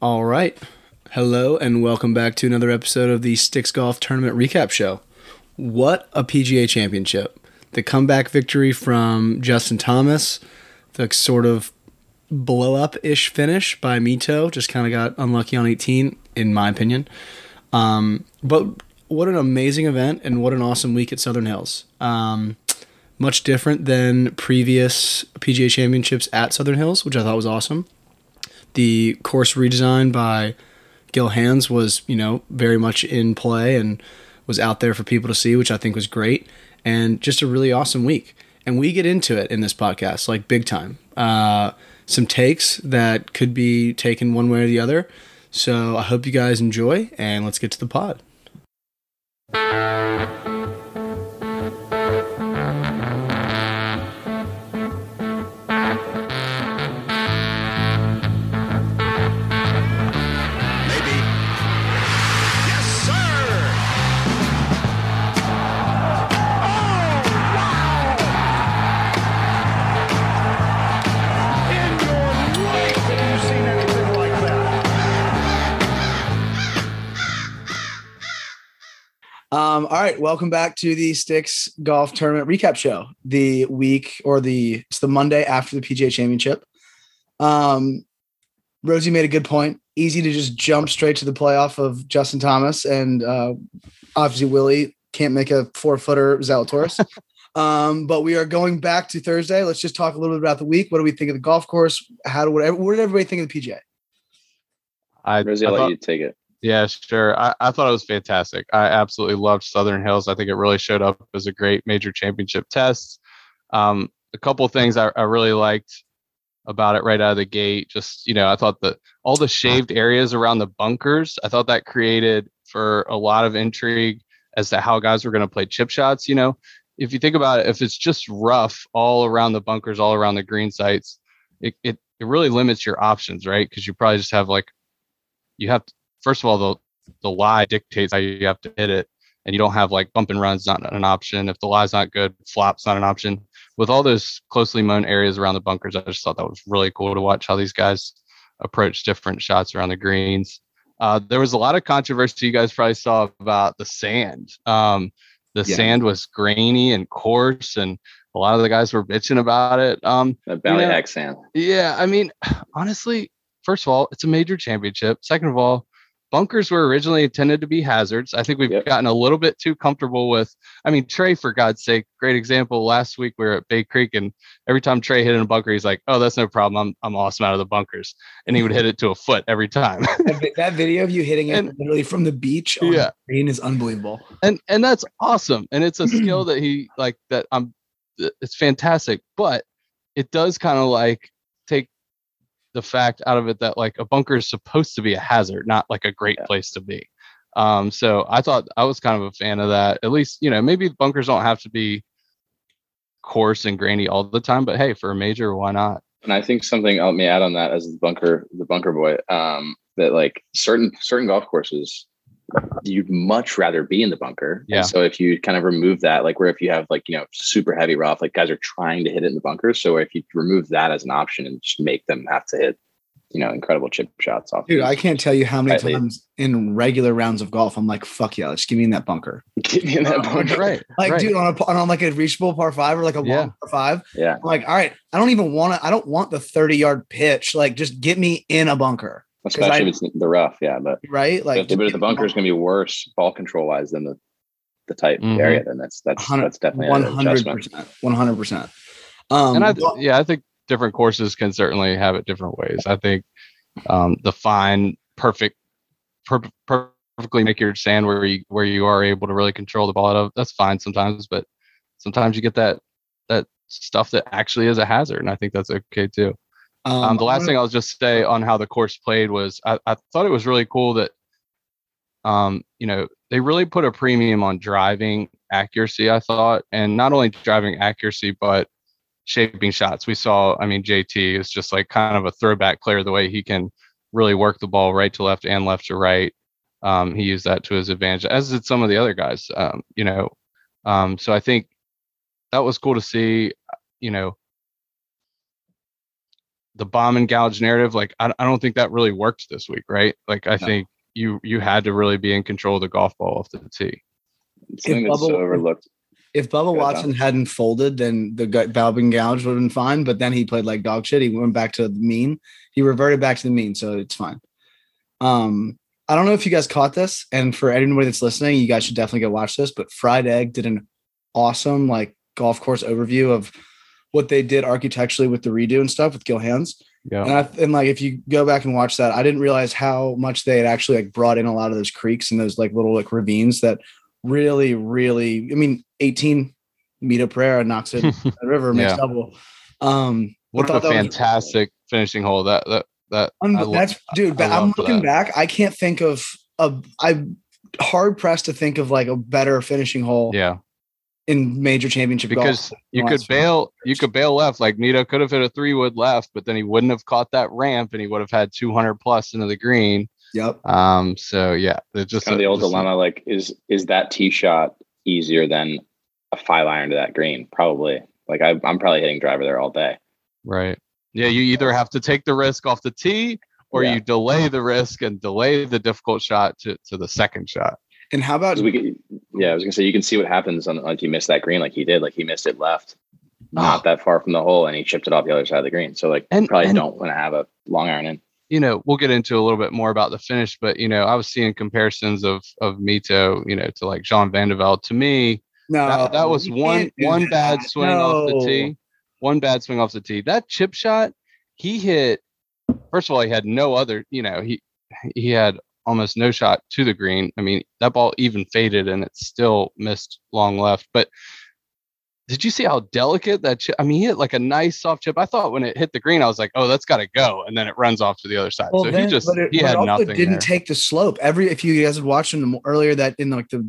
All right. Hello and welcome back to another episode of the Sticks Golf Tournament Recap Show. What a PGA championship. The comeback victory from Justin Thomas, the sort of blow up ish finish by Mito, just kind of got unlucky on 18, in my opinion. Um, but what an amazing event and what an awesome week at Southern Hills. Um, much different than previous PGA championships at Southern Hills, which I thought was awesome. The course redesign by Gil Hanse was, you know, very much in play and was out there for people to see, which I think was great. And just a really awesome week. And we get into it in this podcast, like big time. Uh, some takes that could be taken one way or the other. So I hope you guys enjoy, and let's get to the pod. Um, all right, welcome back to the Sticks Golf Tournament Recap Show. The week or the it's the Monday after the PGA Championship. Um, Rosie made a good point. Easy to just jump straight to the playoff of Justin Thomas and uh, obviously Willie can't make a four footer Zalatoris. um, but we are going back to Thursday. Let's just talk a little bit about the week. What do we think of the golf course? How do whatever? What did everybody think of the PGA? I, Rosie, I I'll thought- let you take it. Yeah, sure. I, I thought it was fantastic. I absolutely loved Southern Hills. I think it really showed up as a great major championship test. Um, a couple things I, I really liked about it right out of the gate. Just you know, I thought that all the shaved areas around the bunkers. I thought that created for a lot of intrigue as to how guys were going to play chip shots. You know, if you think about it, if it's just rough all around the bunkers, all around the green sites, it it, it really limits your options, right? Because you probably just have like you have to, first of all the the lie dictates how you have to hit it and you don't have like bump and runs not an option if the lie's not good flop's not an option with all those closely mown areas around the bunkers i just thought that was really cool to watch how these guys approach different shots around the greens uh, there was a lot of controversy you guys probably saw about the sand um, the Yeah. sand was grainy and coarse and a lot of the guys were bitching about it um, That Valley Yeah. Hack sand. yeah, I mean, honestly, first of all, it's a major championship. Second of all, bunkers were originally intended to be hazards. I think we've Yep. gotten a little bit too comfortable with. I mean, Trey, for God's sake, great example. Last week we were at Bay Creek, and every time Trey hit in a bunker, he's like, "Oh, that's no problem. I'm I'm awesome out of the bunkers," and he would hit it to a foot every time. that, that video of you hitting it And- literally from the beach on Yeah. the green is unbelievable. and and that's awesome and it's a skill that he like that i'm it's fantastic but it does kind of like the fact out of it that like a bunker is supposed to be a hazard not like a great Yeah. place to be um so i thought i was kind of a fan of that at least you know maybe bunkers don't have to be coarse and grainy all the time but hey for a major why not And I think something let me add on that as the bunker, the bunker boy, um, that like certain certain golf courses, you'd much rather be in the bunker. Yeah. And so if you kind of remove that, like where if you have like, you know, super heavy rough, like guys are trying to hit it in the bunker. So if you remove that as an option and just make them have to hit, you know, incredible chip shots off. Dude, I can't tell you how many Tightly. times in regular rounds of golf I'm like, fuck yeah, let's give me in that bunker. get me in that uh, bunker. right Like, right. dude, on a on like a reachable par five or like a Yeah. long par five. Yeah. I'm like, all right, I don't even want to. I don't want the 30 yard pitch. Like, just get me in a bunker, Especially I- if it's the rough. Yeah. But, right? Like, but if the bunker is going to be worse ball control wise than the, the tight Mhm. area, then that's, that's, Hundred- that's definitely one one hundred percent, one hundred percent. Um, and I, well, yeah, I think different courses can certainly have it different ways. I think um, the fine, perfect, per- perfectly make your sand where you where you are able to really control the ball out of. That's fine sometimes, but sometimes you get that that stuff that actually is a hazard, and I think that's okay too. Um, the last thing I'll just say on how the course played was I, I thought it was really cool that um, you know, they really put a premium on driving accuracy, I thought, and not only driving accuracy, but shaping shots. We saw, I mean, JT is just like kind of a throwback player, the way he can really work the ball right to left and left to right. Um, he used that to his advantage, as did some of the other guys, um, you know. Um, so I think that was cool to see, you know, the bomb and gouge narrative, like I, I don't think that really worked this week, right? Like I No. think you you had to really be in control of the golf ball off the tee. Something that's Bubba- so overlooked. If Bubba Good, Watson hadn't folded, then the gut Balbin gouge would have been fine. But then he played like dog shit. He went back to the mean. He reverted back to the mean, so it's fine. Um, I don't know if you guys caught this, and for anybody that's listening, you guys should definitely go watch this. But Fried Egg did an awesome like golf course overview of what they did architecturally with the redo and stuff with Gil Hanse. Yeah. And, I, and like if you go back and watch that, I didn't realize how much they had actually like brought in a lot of those creeks and those like little like ravines that really, really. I mean, eighteen Mito Pereira knocks it the river, makes Yeah. double. Um, what a that was- fantastic finishing hole. That that that un- I lo- that's dude. I but I'm looking that. back. I can't think of a. I'm hard pressed to think of like a better finishing hole yeah. In major championship Because golf. you could last few bail you could bail left. Like Mito could have hit a three wood left, but then he wouldn't have caught that ramp and he would have had 200 plus into the green. Yep. Um. So yeah, it's just kind of the old dilemma. Like, is is that tee shot easier than a five iron to that green? Probably. Like, I, I'm probably hitting driver there all day. Right. Yeah, you either have to take the risk off the tee or Yeah. you delay the risk and delay the difficult shot to, to the second shot. And how about we could, yeah, I was gonna say you can see what happens on like you miss that green, like he did. Like he missed it left, not that far from the hole, and he chipped it off the other side of the green. So like, And- you probably and- don't want to have a long iron in. You know, we'll get into a little bit more about the finish, but you know, I was seeing comparisons of of Mito, you know, to like Jean Van de Velde. To me, no? that, that was you one can't one bad that. swing off the tee. One bad swing off the tee. That chip shot, he hit. First of all, he had no other. You know, he he had almost no shot to the green. I mean, that ball even faded and it still missed long left. But did you see how delicate that chip? I mean, he hit like a nice soft chip. I thought when it hit the green, I was like, oh, that's got to go, and then it runs off to the other side. Well, so then- he just but it, he but had also nothing. Didn't there. take the slope. Every if you guys had watched him earlier that in like the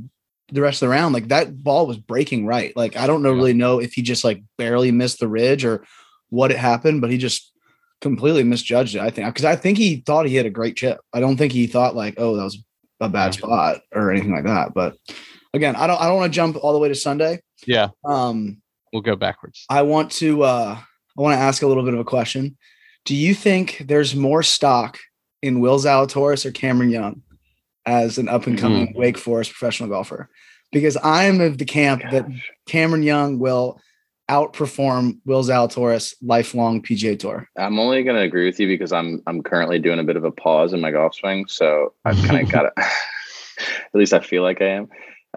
the rest of the round, like that ball was breaking right. Like I don't know Yeah. really know if he just like barely missed the ridge or what it happened, but he just completely misjudged it. I think because I think he thought he hit a great chip. I don't think he thought like, oh, that was a bad spot or anything like that. But again, I don't I don't want to jump all the way to Sunday. yeah, Um, we'll go backwards. I want to uh I want to ask a little bit of a question. Do you think there's more stock in Will Zalatoris or Cameron Young as an up and coming Wake Forest professional golfer? Because I'm of the camp that Cameron Young will outperform Will Zalatoris lifelong PGA Tour. I'm only gonna agree with you because I'm I'm currently doing a bit of a pause in my golf swing, so I've kind of got to. At least I feel like I am.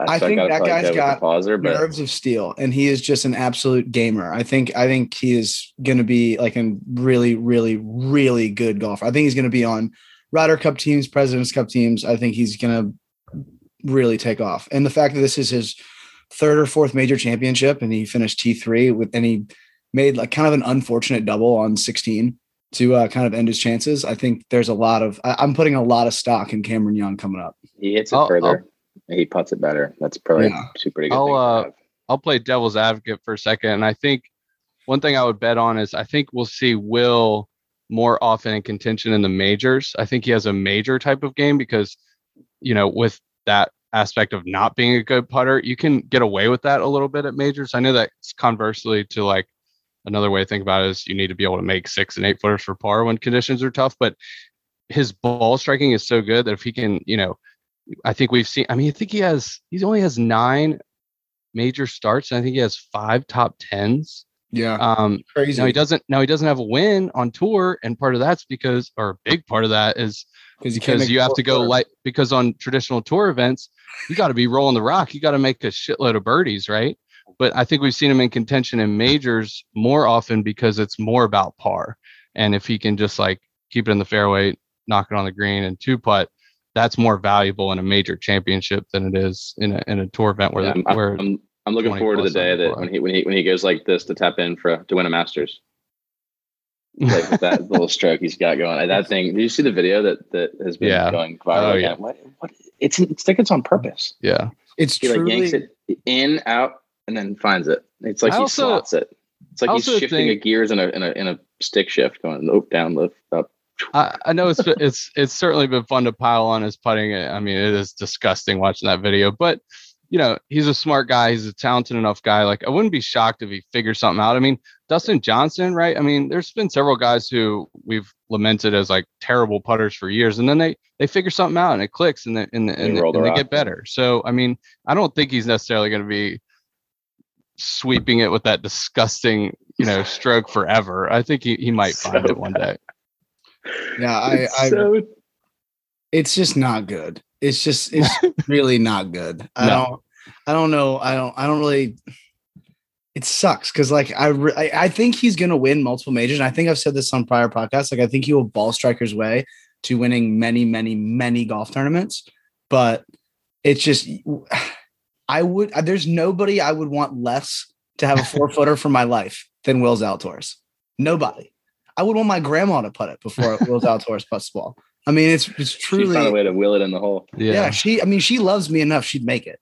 Uh, I so think gotta that guy's go with the got pauser, but Nerves of steel, and he is just an absolute gamer. I think I think he is going to be like a really, really, really good golfer. I think he's going to be on Ryder Cup teams, Presidents Cup teams. I think he's going to really take off. And the fact that this is his third or fourth major championship, and he finished T three with, and he made like kind of an unfortunate double on sixteen to uh, kind of end his chances. I think there's a lot of I, I'm putting a lot of stock in Cameron Young coming up. he hits it I'll- further. He puts it better. That's probably Yeah. a super good. I'll, thing uh. I'll play devil's advocate for a second. And I think one thing I would bet on is I think we'll see Will more often in contention in the majors. I think he has a major type of game because, you know, with that aspect of not being a good putter, you can get away with that a little bit at majors. I know that's conversely to like another way to think about it is you need to be able to make six and eight footers for par when conditions are tough. But his ball striking is so good that if he can, you know, I think we've seen. I mean, I think he has. He only has nine major starts, and I think he has five top tens. Yeah, Um, crazy. now he doesn't. Now he doesn't have a win on tour, and part of that's because, or a big part of that is because because you have to go light. Because on traditional tour events, you got to be rolling the rock. You got to make a shitload of birdies, right? But I think we've seen him in contention in majors more often because it's more about par. And if he can just like keep it in the fairway, knock it on the green, and two putt, that's more valuable in a major championship than it is in a in a tour event where Yeah, I'm, where I'm, I'm looking forward to the day that when he when he when he goes like this to tap in for to win a Masters. like with that little stroke he's got going. That thing. Did you see the video that that has been Yeah. going viral? Oh, again? What? What? It's it's like it's on purpose. yeah. it's He like truly yanks it in out and then finds it. It's like I he also- slots it. It's like I he's also shifting a think- gears in a in a in a stick shift, going up down lift up. I, I know it's it's it's certainly been fun to pile on his putting. I mean, it is disgusting watching that video, but you know, he's a smart guy. He's a talented enough guy. Like, I wouldn't be shocked if he figures something out. I mean, Dustin Johnson, right? I mean, there's been several guys who we've lamented as like terrible putters for years, and then they they figure something out and it clicks and they, and, and, roll and they get better. So I mean, I don't think he's necessarily going to be sweeping it with that disgusting, you know, stroke forever. I think he, he might find it one day. Yeah, I, It's I so it's just not good. It's just it's really not good. I No. don't I don't know. I don't I don't really it sucks because like I, re- I think he's gonna win multiple majors. And I think I've said this on prior podcasts. Like I think he will ball striker's way to winning many, many, many golf tournaments. But it's just I would there's nobody I would want less to have a four footer for my life than Will Zalatoris. Nobody. I would want my grandma to put it before Will Zalatoris puts the ball. I mean, it's it's truly she found a way to will it in the hole. Yeah. yeah. She, I mean, she loves me enough. She'd make it.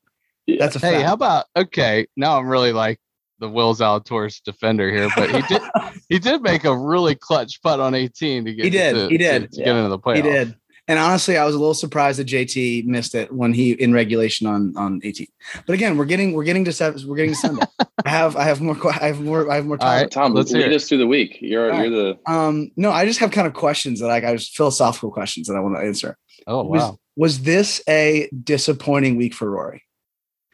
Yeah. That's a Hey, fact. how about okay? Now I'm really like the Will Zalatoris defender here, but he did he did make a really clutch putt on 18 to get He did, to, he did. to, to get into the playoff. he did. And honestly, I was a little surprised that JT missed it when he in regulation on on 18. But again, we're getting we're getting to seven, we're getting to Sunday. I have I have more I have more I have more time. right. Tom, Let's hear lead us through the week. You're All you're the Um, no, I just have kind of questions that like I just philosophical questions that I want to answer. Oh Was- wow. Was this a disappointing week for Rory?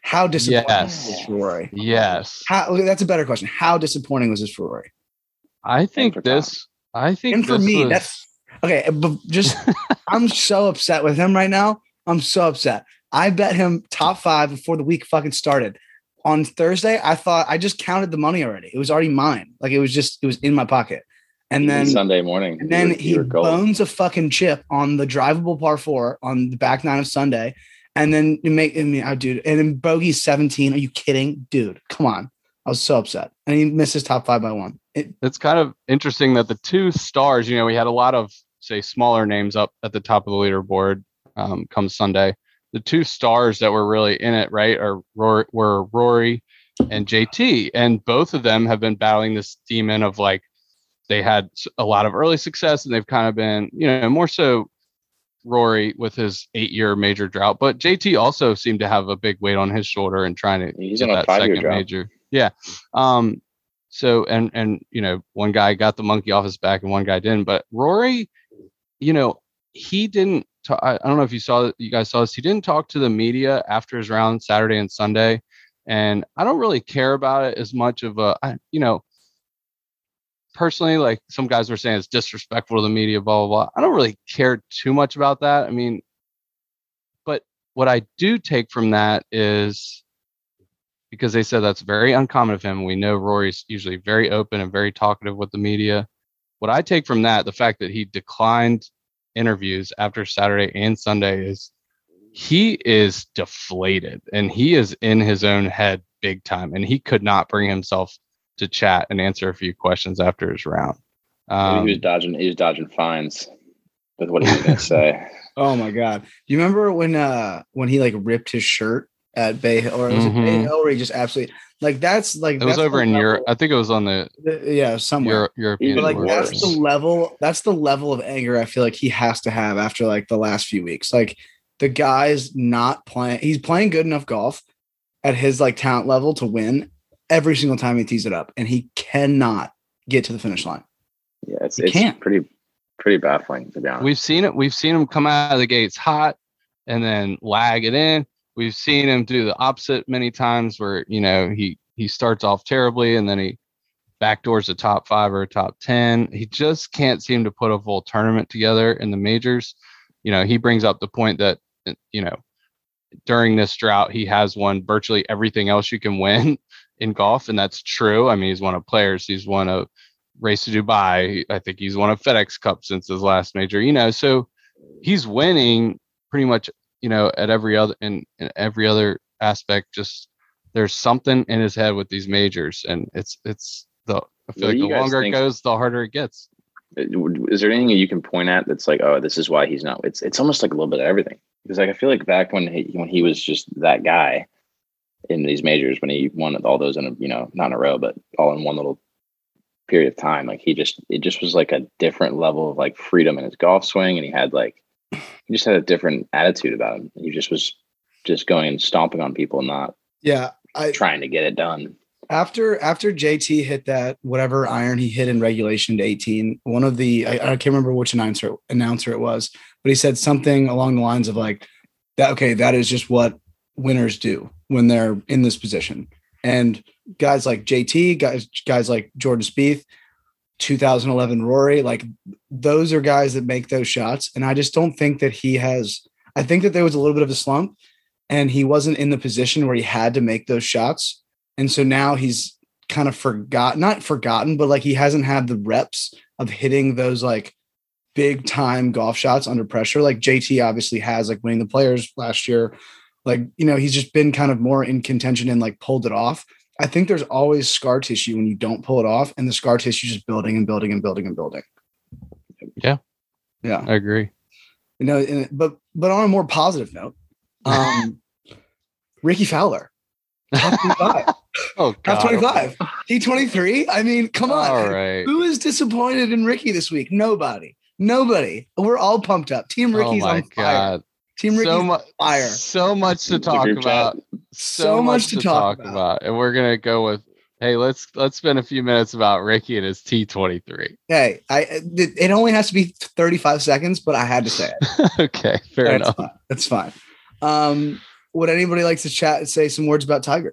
How disappointing Yes. was this for Rory? Yes. How that's a better question. How disappointing was this for Rory? I think for Tom. this I think And for this me, was- that's okay. Eh, but just I'm so upset with him right now. I'm so upset. I bet him top five before the week fucking started. On Thursday, I thought I just counted the money already. It was already mine. Like it was just it was in my pocket. And then Sunday morning. and then you were- you he were bones a fucking chip on the drivable par four on the back nine of Sunday. And then you make I mean, oh, dude, and then bogey 17. Are you kidding? Dude, come on. I was so upset. And he missed his top five by one. It, it's kind of interesting that the two stars, you know, we had a lot of say smaller names up at the top of the leaderboard um, come Sunday. The two stars that were really in it, right, are Rory, were Rory and JT, and both of them have been battling this demon of like they had a lot of early success, and they've kind of been, you know, more so Rory with his eight-year major drought, but JT also seemed to have a big weight on his shoulder and trying to He's get that second drought. major. Yeah. Um, so and and you know, one guy got the monkey off his back and one guy didn't. But Rory, you know, he didn't. I don't know if you saw you guys saw this. He didn't talk to the media after his round Saturday and Sunday, and I don't really care about it as much of a. I, you know, personally, like some guys were saying, it's disrespectful to the media. Blah blah blah. I don't really care too much about that. I mean, but what I do take from that is because they said that's very uncommon of him. We know Rory's usually very open and very talkative with the media. What I take from that, the fact that he declined interviews after Saturday and Sunday is he is deflated and he is in his own head big time and he could not bring himself to chat and answer a few questions after his round. Um, he was dodging. He was dodging fines with what he was going to say. Oh my god! Do You remember when uh when he like ripped his shirt at Bay Hill, or was it Bay Mhm. Hill where he just absolutely like that's like it was over the in Europe. I think it was on the the- yeah, somewhere. Euro- European but like Even tour. that's the level. That's the level of anger I feel like he has to have after like the last few weeks. Like the guy's not playing. He's playing good enough golf at his like talent level to win every single time he tees it up, and he cannot get to the finish line. Yeah, it's You it's can't. pretty pretty baffling to be honest. We've seen it. We've seen him come out of the gates hot and then lag it in. We've seen him do the opposite many times where, you know, he he starts off terribly and then he backdoors a top five or top 10. He just can't seem to put a full tournament together in the majors. You know, he brings up the point that, uh, you know, during this drought, he has won virtually everything else you can win in golf. And that's true. I mean, he's won a players, he's won a race to Dubai. I think he's won a FedEx Cup since his last major. You know, so he's winning pretty much. You know, at every other in, in every other aspect, just there's something in his head with these majors, and it's it's the. I feel do like the longer it goes, the harder it gets. Uh, is there anything you can point at that's like, oh, this is why he's not? It's it's almost like a little bit of everything. Because like I feel like back when he when he was just that guy in these majors when he won all those in a you know not in a row but all in one little period of time like he just it just was like a different level of like freedom in his golf swing and he had like he just had a different attitude about him he just was just going and stomping on people not Yeah, I trying to get it done after after JT hit that whatever iron he hit in regulation to 18, one of the I, I can't remember which announcer announcer it was, but he said something along the lines of like that. Okay, that is just what winners do when they're in this position. And guys like JT, guys guys like Jordan Spieth, 2011 Rory, like those are guys that make those shots. And I just don't think that he has. I think that there was a little bit of a slump, and he wasn't in the position where he had to make those shots. And so now he's kind of forgot, not forgotten, but like he hasn't had the reps of hitting those like big time golf shots under pressure. Like JT obviously has, like winning the players last year. Like, you know, he's just been kind of more in contention and like pulled it off. I think there's always scar tissue when you don't pull it off, and the scar tissue is just building and building and building and building. Yeah. Yeah. I agree. You know, and, but but on a more positive note, um Rickie Fowler. Top 25. Oh Top 25. T23. I mean, come on. All right. Who is disappointed in Rickie this week? Nobody. Nobody. We're all pumped up. Team Rickie's oh my on fire. God. Team Rickie's So on much. fire. So much to talk about. So much to talk about. and we're gonna go with. Hey, let's let's spend a few minutes about Ricky and his T23. Hey, I it, it only has to be 35 seconds, but I had to say it. okay, fair That's enough. fine. That's fine. Um, would anybody like to chat and say some words about Tiger?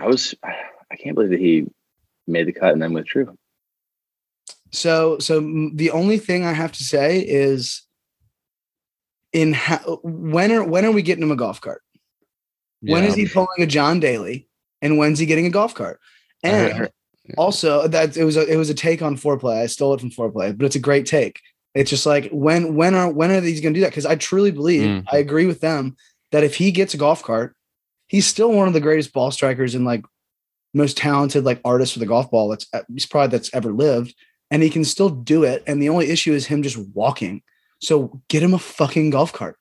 I was, I can't believe that he made the cut and then withdrew. So, so the only thing I have to say is, in how, when are when are we getting him a golf cart? When is Yeah. he pulling a John Daly, and when's he getting a golf cart? And heard- also, that it was a it was a take on foreplay. I stole it from foreplay, but it's a great take. It's just like when when are when are these going to do that? Because I truly believe Mhm. I agree with them that if he gets a golf cart, he's still one of the greatest ball strikers and like most talented like artist with a golf ball that's he's probably that's ever lived, and he can still do it. And the only issue is him just walking. So get him a fucking golf cart,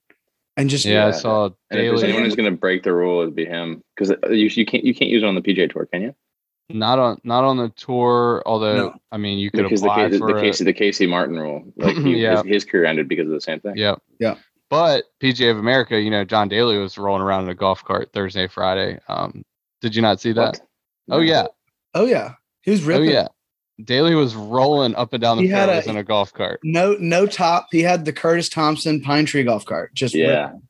and just Yeah, I saw And if Daly. anyone who's going to break the rule, it'd be him because you, you can't you can't use it on the PJ tour, can you? Not on not on the tour. Although No. I mean, you could Because apply Ca- for the it. Casey the Casey Martin rule, like he, Yeah. his, his career ended because of the same thing. Yep. Yeah. But PGA of America, you know, John Daly was rolling around in a golf cart Thursday, Friday. Um, did you not see that? What? Oh yeah. oh yeah, he was Oh ripping. yeah. Daly was rolling up and down the He fairways in a golf cart. No, no top. He had the Curtis Thompson pine tree golf cart. Just Yeah. ripping.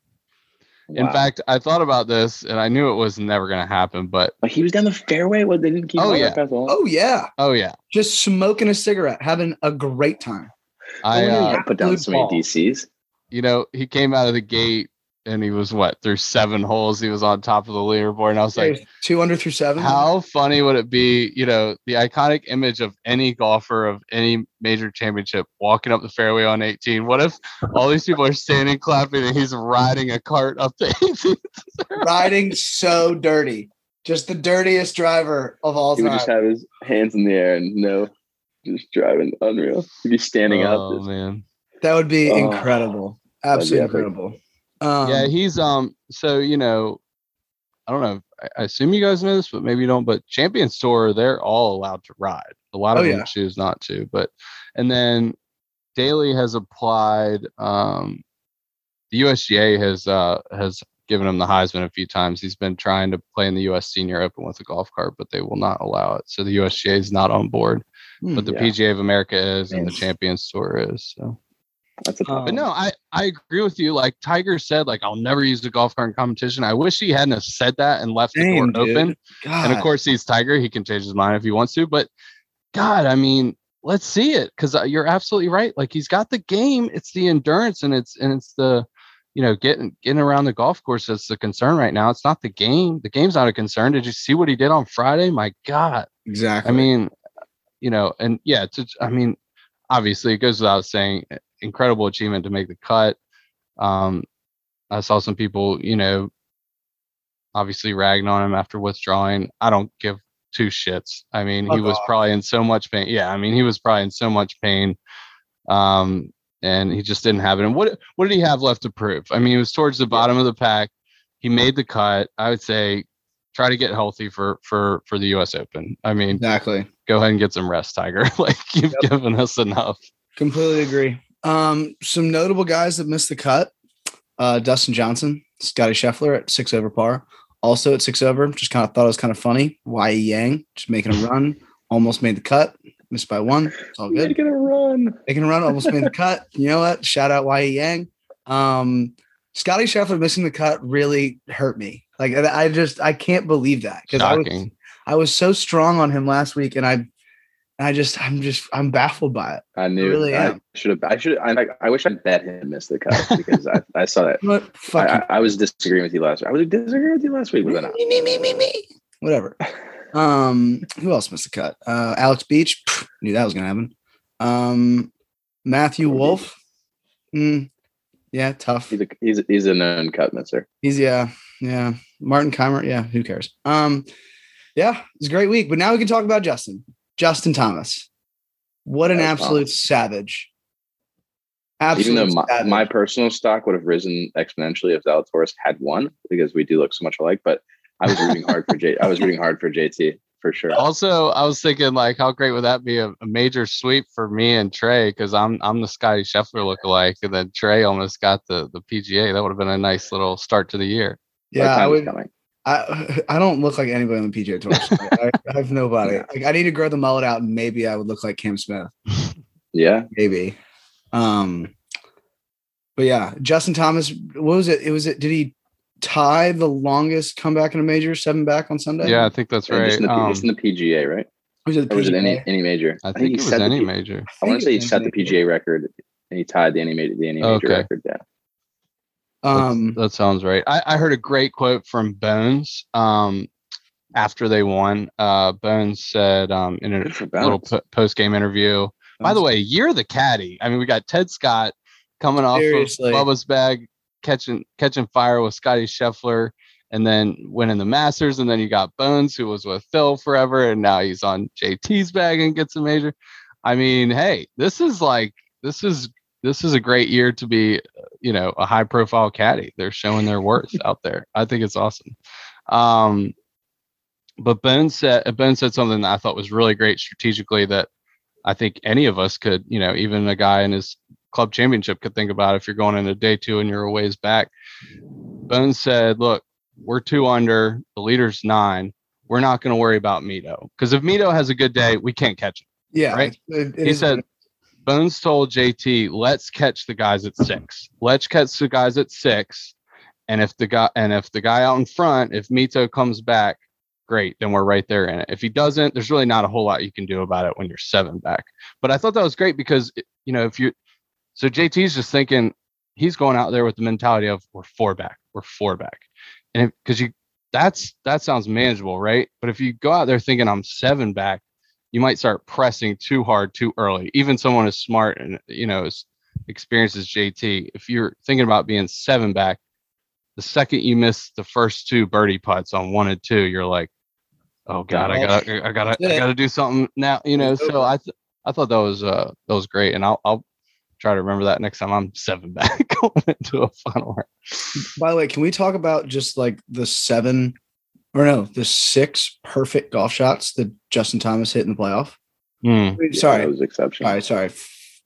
In fact, I thought about this and I knew it was never going to happen, but like he was down the fairway. What they didn't keep. Oh, yeah. up past the hole? Oh yeah, oh yeah, just smoking a cigarette, having a great time. I uh, put down so many. DCs. you know, he came out of the gate and he was what through seven holes. He was on top of the leaderboard, and I was like, two under through seven. how funny would it be? You know, the iconic image of any golfer of any major championship walking up the fairway on 18. What if all these people are standing clapping and he's riding a cart up the 18? riding so dirty, just the dirtiest driver of all time. He would just have his hands in the air and no, just driving unreal. He'd be standing oh, up. just- man. that would be Oh, incredible, that'd be absolutely epic. incredible. Um, yeah, he's um. So you know, I don't know. I, assume you guys know this, but maybe you don't. But Champions Tour, they're all allowed to ride. A lot of Oh, them yeah. choose not to. But and then Daly has applied. Um, the USGA has uh has given him the Heisman a few times. He's been trying to play in the US Senior Open with a golf cart, but they will not allow it. So the USGA is not on board, Hmm, but the yeah. PGA of America is, and the Yes. Champions Tour is. So. That's a tough Um, But no, I, I agree with you. Like Tiger said, like I'll never use the golf cart in competition. I wish he hadn't have said that and left Damn, the door dude. open. God. And of course, he's Tiger. He can change his mind if he wants to. But God, I mean, let's see it because you're absolutely right. Like he's got the game. It's the endurance and it's and it's the you know getting getting around the golf course that's the concern right now. It's not the game. The game's not a concern. Did you see what he did on Friday? My God. exactly. I mean, you know, and yeah, to, I mean, obviously it goes without saying, incredible achievement to make the cut. Um, I saw some people, you know, obviously ragging on him after withdrawing. I don't give two shits. I mean, he Fuck was probably in so much pain. Yeah, I mean, he was probably in so much pain. Um, and he just didn't have it. And what what did he have left to prove? I mean, he was towards the bottom of the pack. He made the cut. I would say try to get healthy for for for the US Open. I mean, exactly. go ahead and get some rest, Tiger. like you've Yep. given us enough. Completely agree. Um, some notable guys that missed the cut: uh, Dustin Johnson, Scotty Scheffler at six over par. Also at six over, just kind of thought it was kind of funny. Wai Yang just making a run, almost made the cut, missed by one. It's all good. Making a run. Making a run, almost made the cut. You know what? Shout out Wai Yang. Um, Scotty Scheffler missing the cut really hurt me. Like I I just I can't believe that because I was I was so strong on him last week, and I I just I'm just I'm baffled by it. I knew. really I am. should have. I should. I, I wish I bet him miss the cut because I, I saw that. But I, fuck I, I was disagreeing with you last week. I was disagreeing with you last week, I not? Me, me, me, me, me. Whatever. Um, who else missed the cut? Uh, Alex Beach. Knew that was gonna happen. Um, Matthew Wolff. Mm, yeah, tough. He's a he's a, he's a known cut misser. He's yeah, yeah. Martin Kaymer, yeah. Who cares? Um, yeah, it's a great week. But now we can talk about Justin. Justin Thomas. What an That was absolute savage. Even though my, savage. my personal stock would have risen exponentially if Zalatoris had won because we do look so much alike. But I was rooting hard for J. I was rooting hard for JT for sure. Also, I was thinking like, how great would that be a, a major sweep for me and Trey? Because I'm I'm the Scotty Scheffler lookalike, and then Trey almost got the the PGA. That would have been a nice little start to the year. yeah, I time is would. coming. I I don't look like anybody on the PGA Tour. so I, I have nobody. Yeah. Like, I need to grow the mullet out, and maybe I would look like Cam Smith. Yeah, Maybe. Um, but yeah, Justin Thomas. What was it? It was it. Did he tie the longest comeback in a major, seven back on Sunday? Yeah, I think that's And right. just, in the, Um, just in the PGA, right? Was it the Or was it any any major? I think he it was any P- major. I want to say he set the PGA record and he tied the any major the any major Okay. record. Yeah. Um, that sounds right. I, I heard a great quote from Bones um, after they won. Uh, Bones said um, in a little Bones. po- post game interview. By the way, you're the caddy. I mean, we got Ted Scott coming off Seriously. of Bubba's bag, catching catching fire with Scotty Scheffler, and then winning the Masters. And then you got Bones, who was with Phil forever, and now he's on JT's bag and gets a major. I mean, hey, this is like this is this is a great year to be, you know, a high profile caddy. They're showing their worth out there. I think it's awesome. Um, but Ben said Ben said something that I thought was really great strategically that I think any of us could, you know, even a guy in his club championship could think about if you're going into day two and you're a ways back. Bones said, look, we're two under, the leader's nine. We're not going to worry about Mito. Because if Mito has a good day, we can't catch him. yeah, right. it- it He said, Bones told JT, let's catch the guys at six. Let's catch the guys at six. And if the guy and if the guy out in front, if Mito comes back, great, then we're right there in it. If he doesn't, there's really not a whole lot you can do about it when you're seven back. But I thought that was great because you know, if you so JT's just thinking he's going out there with the mentality of we're four back, we're four back. And because you that's that sounds manageable, right? But if you go out there thinking I'm seven back, you might start pressing too hard too early. Even someone as smart and you know as experienced as JT, if you're thinking about being seven back, the second you miss the first two birdie putts on one and two, you're like, oh god, I gotta, I gotta, I gotta do something now. You know, so I, th- I thought that was, uh, that was great, and I'll, I'll try to remember that next time I'm seven back going into a final round. By the way, can we talk about just like the seven or no, the six perfect golf shots that Justin Thomas hit in the playoff? Mm, Yeah, sorry, that was exceptional. sorry, sorry,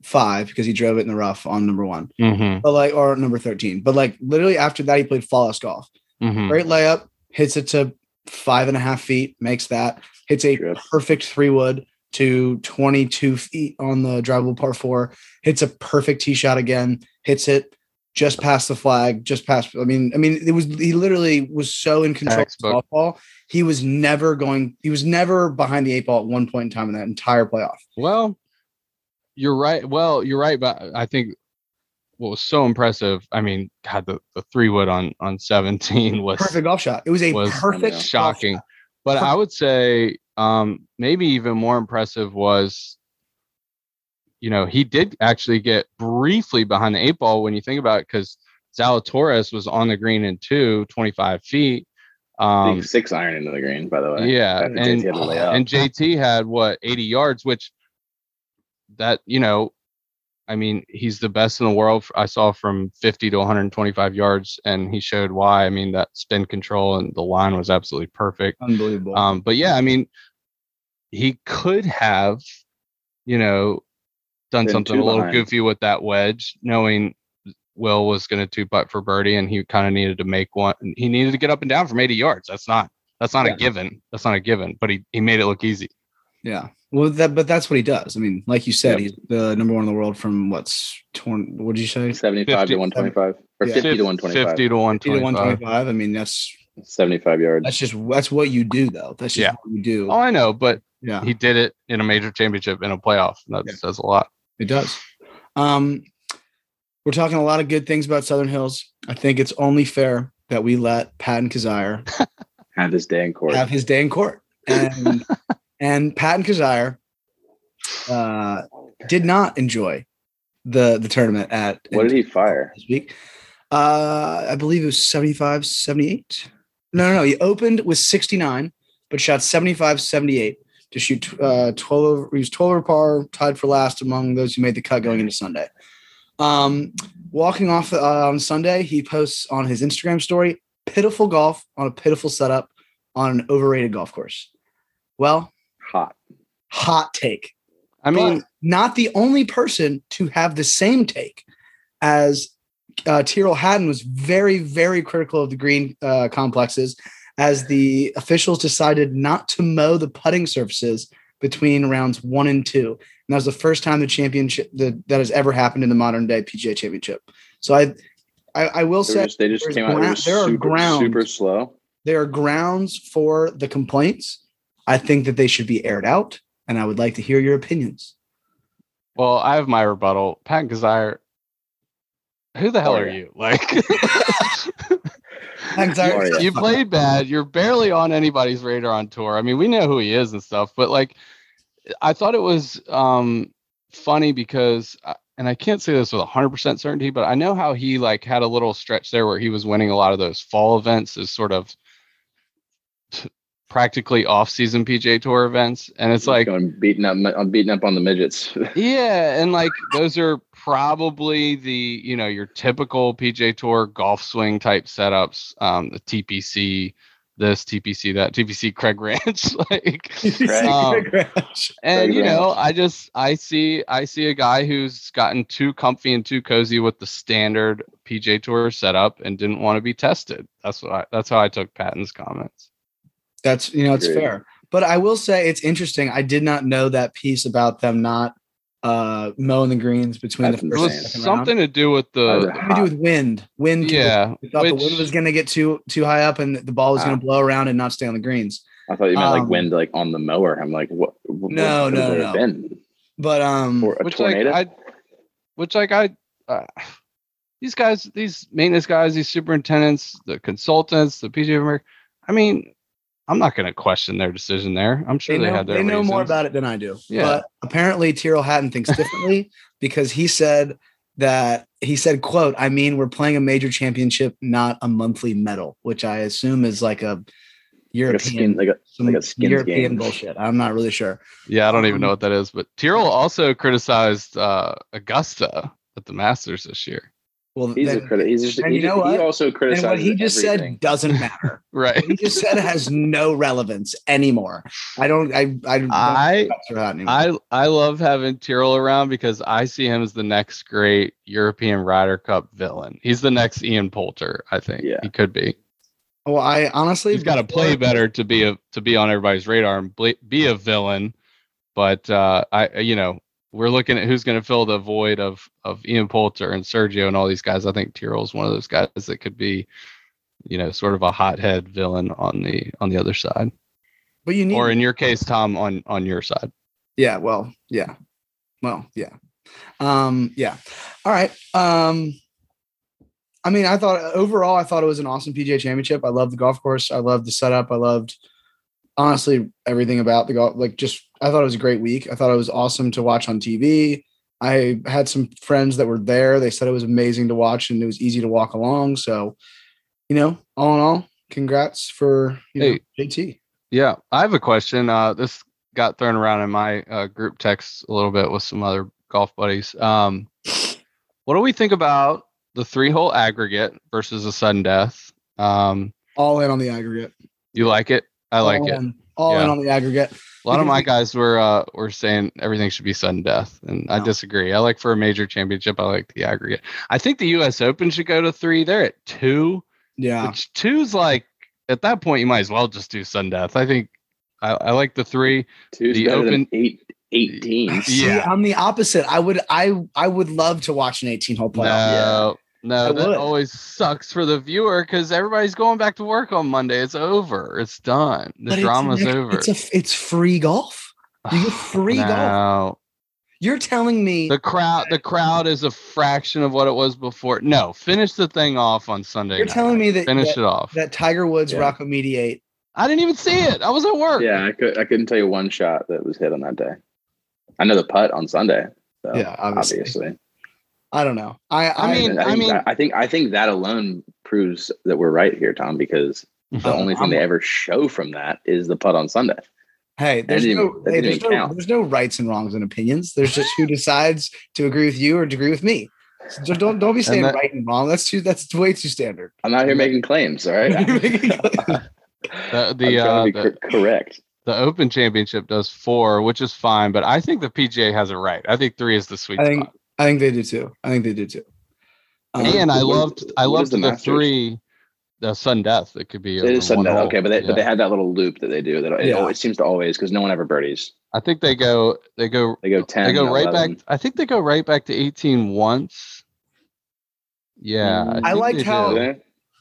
five because he drove it in the rough on number one, hmm but like or number thirteen. But like literally after that, he played flawless golf. hmm Great layup, hits it to five and a half feet, makes that hits a Drip. perfect three wood to 22 feet on the drivable par four, hits a perfect tee shot again, hits it just past the flag, just past. I mean, I mean, it was he literally was so in control of the Textbook. golf ball. He was never going, he was never behind the eight ball at one point in time in that entire playoff. Well, you're right. Well, you're right, but I think what was so impressive. I mean, God, the, the three wood on on 17 was Perfect golf shot. It was a Was perfect golf shocking. shot. But I would say um, maybe even more impressive was, you know, he did actually get briefly behind the eight ball when you think about it, because Zalatoris was on the green in two, 25 feet. Um, six iron into the green, by the way. yeah, and JT had to lay up. and JT had what 80 yards, which that you know, I mean, he's the best in the world. I saw from 50 to 125 yards, and he showed why. I mean, that spin control and the line was absolutely perfect. Unbelievable. Um, but yeah, I mean, he could have, you know, done something a little behind. goofy with that wedge, knowing Will was going to two putt for birdie, and he kind of needed to make one. He needed to get up and down from 80 yards. That's not that's not Yeah. a given. That's not a given. But he he made it look easy. Yeah. Well, that but that's what he does. I mean, like you said, Yep. he's the number one in the world from what's twenty. What did you say? 75 50. to 125 or Yeah. 50 to 125. 50 to 50 to 125. 125. I mean, that's 75 yards. that's just that's what you do, though. That's just Yeah. what you do. Oh, I know, but yeah, he did it in a major championship in a playoff. That Yeah. says a lot. It does. Um, we're talking a lot of good things about Southern Hills. I think it's only fair that we let Patton Kizzire have his day in court. have his day in court. And and Patton Kizzire uh, did not enjoy the the tournament at what did he fire? this week. Uh, I believe it was 75, 78. No, no, no. He opened with 69, but shot 75, 78 to shoot uh, 12 over. He was 12 over par, tied for last among those who made the cut going into Sunday. Um, walking off uh, on Sunday, he posts on his Instagram story pitiful golf on a pitiful setup on an overrated golf course. Well, Hot. hot take. I mean, But not the only person to have the same take as uh, Tyrrell Hatton was very, very critical of the green uh, complexes as the officials decided not to mow the putting surfaces between rounds one and two. And that was the first time the championship that, that has ever happened in the modern day PGA championship. So I, I, I will They, were say just, they just there's came out. They gra- were there are super, grounds. super slow. there are grounds for the complaints. I think that they should be aired out, and I would like to hear your opinions. well, I have my rebuttal. Pat Kizzire, who the hell Oh, are yeah. you? Like, Thanks, Art. Sorry. you played bad. You're barely on anybody's radar on tour. I mean, we know who he is and stuff, but like, I thought it was um, funny because, uh, and I can't say this with 100% certainty, but I know how he like had a little stretch there where he was winning a lot of those fall events as sort of t- practically off-season PJ Tour events, and it's like going beating up. I'm beating up on the midgets. yeah, and like those are probably the you know your typical PJ Tour golf swing type setups. Um, the TPC, this TPC, that TPC Craig Ranch, like, um, and Craig you know, Ranch. I just I see I see a guy who's gotten too comfy and too cozy with the standard PJ Tour setup and didn't want to be tested. That's what I that's how I took Patton's comments. That's you know it's Agreed. fair, but I will say it's interesting. I did not know that piece about them not uh, mowing the greens between That's the It first and second something to do with Uh, the. Something to do with wind. Wind. yeah, We thought the wind was going to get too too high up and the ball was going Ah. to blow around and not stay on the greens. I thought you meant Um, like wind, like on the mower. I'm like, what? what No, what no, no. have Been? But um, Or a which tornado? like I, which like I, uh, these guys, these maintenance guys, these superintendents, the consultants, the PGA of America. I mean, I'm not going to question their decision there. I'm sure they they, know, had their they know more about it than I do. Yeah. But apparently Tyrrell Hatton thinks differently because he said that he said, quote, I mean, we're playing a major championship, not a monthly medal, which I assume is like a like a European skin, like a like a European game. bullshit. I'm not really sure. Yeah, I don't even Um, know what that is. But Tyrrell also criticized uh, Augusta at the Masters this year. Well, He's a critic. He's just, and he, you know just- he what? also and what he just everything. said doesn't matter. Right. what he just said has no relevance anymore. I don't. I. I. Don't I for anymore. I I love having Tyrrell around because I see him as the next great European Ryder Cup villain. He's the next Ian Poulter, I think. Yeah. He could be. well, I honestly. He's got to play better to be a to be on everybody's radar and be a villain. But uh, I, you know, we're looking at who's going to fill the void of of Ian Poulter and Sergio and all these guys. I think Tyrrell's one of those guys that could be, you know, sort of a hothead villain on the on the other side, But you need. or in your case, Tom, on on your side. Yeah, well, yeah. Well, yeah. Um, yeah. All right. Um I mean, I thought overall I thought it was an awesome PGA championship. I loved the golf course. I loved the setup. I loved honestly everything about the golf. Like just I thought it was a great week. I thought it was awesome to watch on TV. I had some friends that were there. They said it was amazing to watch and it was easy to walk along. So, you know, all in all, congrats for you know, JT. Yeah, I have a question. Uh, this got thrown around in my uh, group text a little bit with some other golf buddies. Um, what do we think about the three hole aggregate versus a sudden death? Um, All in on the aggregate. you like it? I like All it. in. all in on the aggregate. A lot of my guys were uh, were saying everything should be sudden death, and I disagree. I like for a major championship, I like the aggregate. I think the U.S. Open should go to three. They're at two, Yeah. which two's like at that point you might as well just do sudden death. I think I, I like the three. Two's The better open- than eight, 18. See, Yeah. I'm the opposite. I would I I would love to watch an 18 hole playoff. No, no, I that would. always sucks for the viewer because everybody's going back to work on Monday. It's over. It's done. The But drama's like- over. It's a it's free golf. You get free golf. no. You're telling me The crowd, the crowd is a fraction of what it was before. No, finish the thing off on Sunday. you're night. telling me that finish that, it off. that Tiger Woods Yeah. Rocco Mediate. I didn't even see it. I was at work. Yeah, I could I couldn't tell you one shot that was hit on that day. I know the putt on Sunday. So, Yeah, obviously. obviously. I don't know. I I, I mean- I, think mean- that, I think I think that alone proves that we're right here, Tom, because the I'm- only thing I'm- they ever show from that is the putt on Sunday. hey, there's no hey, there's no there's no rights and wrongs and opinions. There's just who decides to agree with you or to agree with me. So don't don't be saying that- right and wrong. That's too that's way too standard. I'm not here making claims, all right? You're making claims. The I'm the, uh, to be the cor- correct. the Open Championship does four, which is fine, but I think the PGA has it right. I think three is the sweet I think spot. I think they do too. I think they do too. Um, And I what- loved I loved the the, three, the sudden death. It could be. It over is sudden death, hole. okay, but they but they Yeah. have that little loop that they do that it, Yeah. always seems to always because no one ever birdies. I think they go. They go. They go ten. They go right 11. back. I think they go right back to eighteen once. Yeah, Mm. I liked how- do.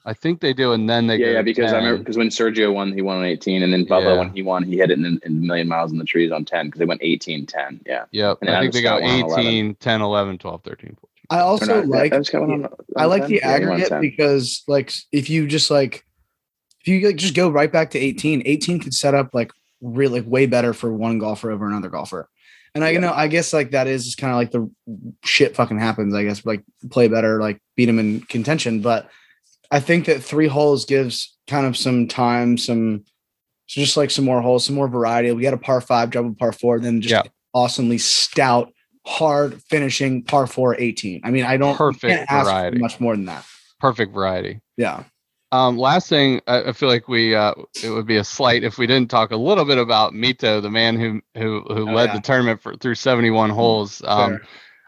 Do they? I think they do, and then they yeah, go yeah, because I remember because when Sergio won, he won on 18, and then Bubba Yeah. when he won, he hit it in, in a million miles in the trees on 10 because they went 18, 10. Yeah, Yep. and I think they go Scott won on 11. 18, 10, 11, 12, 13, 14. I also not, like Adam Scott won on- I like 10? the Yeah, he won on aggregate because like if you just like if you like just go right back to 18, 18 could set up like really like way better for one golfer over another golfer. And I you Yeah. know I guess like that is just kind of like the shit fucking happens. I guess like play better, like beat them in contention. But I think that three holes gives kind of some time, some so just like some more holes, some more variety. We got a par five, double par four, then just Yeah. awesomely stout, hard finishing par four 18. I mean, I don't Perfect variety. much more than that. Perfect variety. Yeah. Um, last thing, I, I feel like we uh, it would be a slight if we didn't talk a little bit about Mito, the man who who who Oh, led yeah. the tournament for, through 71 holes. Um, Fair.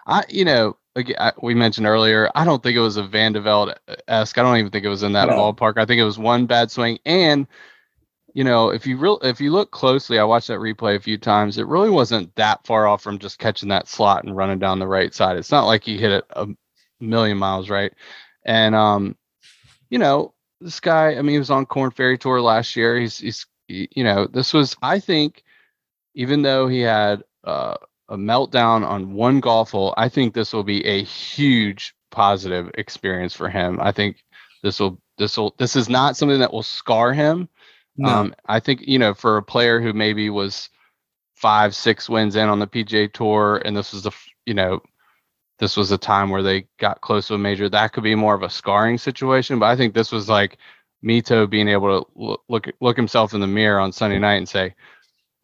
I you know again, I, we mentioned earlier, I don't think it was a Van de Velde esque. I don't even think it was in that No. ballpark. I think it was one bad swing, and you know if you real if you look closely, I watched that replay a few times. It really wasn't that far off from just catching that slot and running down the right side. It's not like he hit it a million miles right, and um, you know this guy. I mean, he was on Korn Ferry Tour last year. He's he's you know this was I think even though he had uh a meltdown on one golf hole, I think this will be a huge positive experience for him. I think this will this will this is not something that will scar him. No. Um, I think you know for a player who maybe was five six wins in on the PGA Tour, and this was the you know this was a time where they got close to a major. That could be more of a scarring situation, but I think this was like Mito being able to look look, look himself in the mirror on Sunday night and say,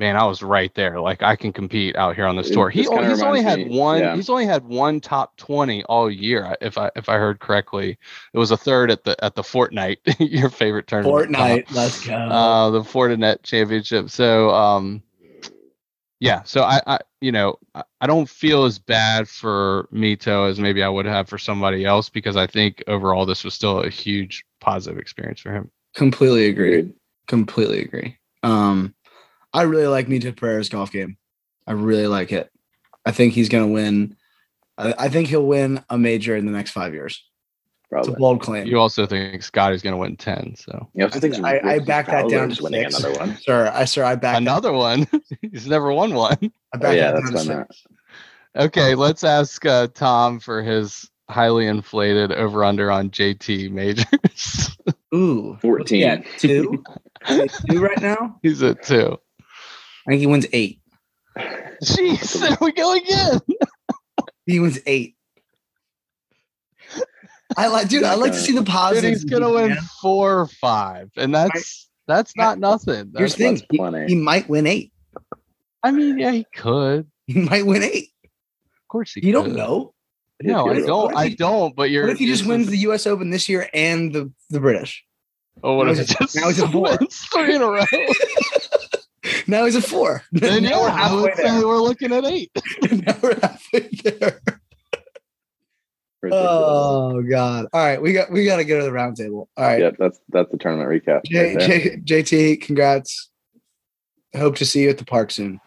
"Man, I was right there. Like I can compete out here on this tour." He this he's only had me- one. yeah. He's only had one top twenty all year, if I if I heard correctly. It was a third at the at the Fortnite, your favorite tournament. Tom Fortnite. Let's go. uh the Fortinet championship. So um yeah, so I, I you know, I, I don't feel as bad for Mito as maybe I would have for somebody else because I think overall this was still a huge positive experience for him. Completely agree. Agreed. Completely agree. Um, I really like Mito Pereira's golf game. I really like it. I think he's going to win. I, I think he'll win a major in the next five years. It's a bold claim. You also think Scott is gonna win ten, so You also think I, I Ricky back that down to winning six. another one. Sir, I sir, I back another one. He's never won one. I Oh, yeah, that that's down to when six. that. Okay, let's ask uh, Tom for his highly inflated over under on JT majors. Ooh, 14. Yeah, two. Is two right now. He's at two. I think he wins eight. Jeez, there we go again. He wins eight. I like, dude. I like to see the Then positives. he's gonna win man. four or five, and that's that's not nothing. Here's the thing: he, he might win eight. I mean, yeah, he could. He might win eight. Of course, he. You don't could. know. No, I don't. if I don't. But you're. What if he just wins the U.S. Open this year and the the British? Oh, what now if he just now he's at four. wins three in a row? now he's at four. Then now yeah, we're halfway would say there. we're looking at eight. now we're halfway there. Ridiculous. Oh God! All right, we got we got to go to the round table. All right, Yeah, that's that's the tournament recap. J, right. J, JT, congrats. Hope to see you at the park soon.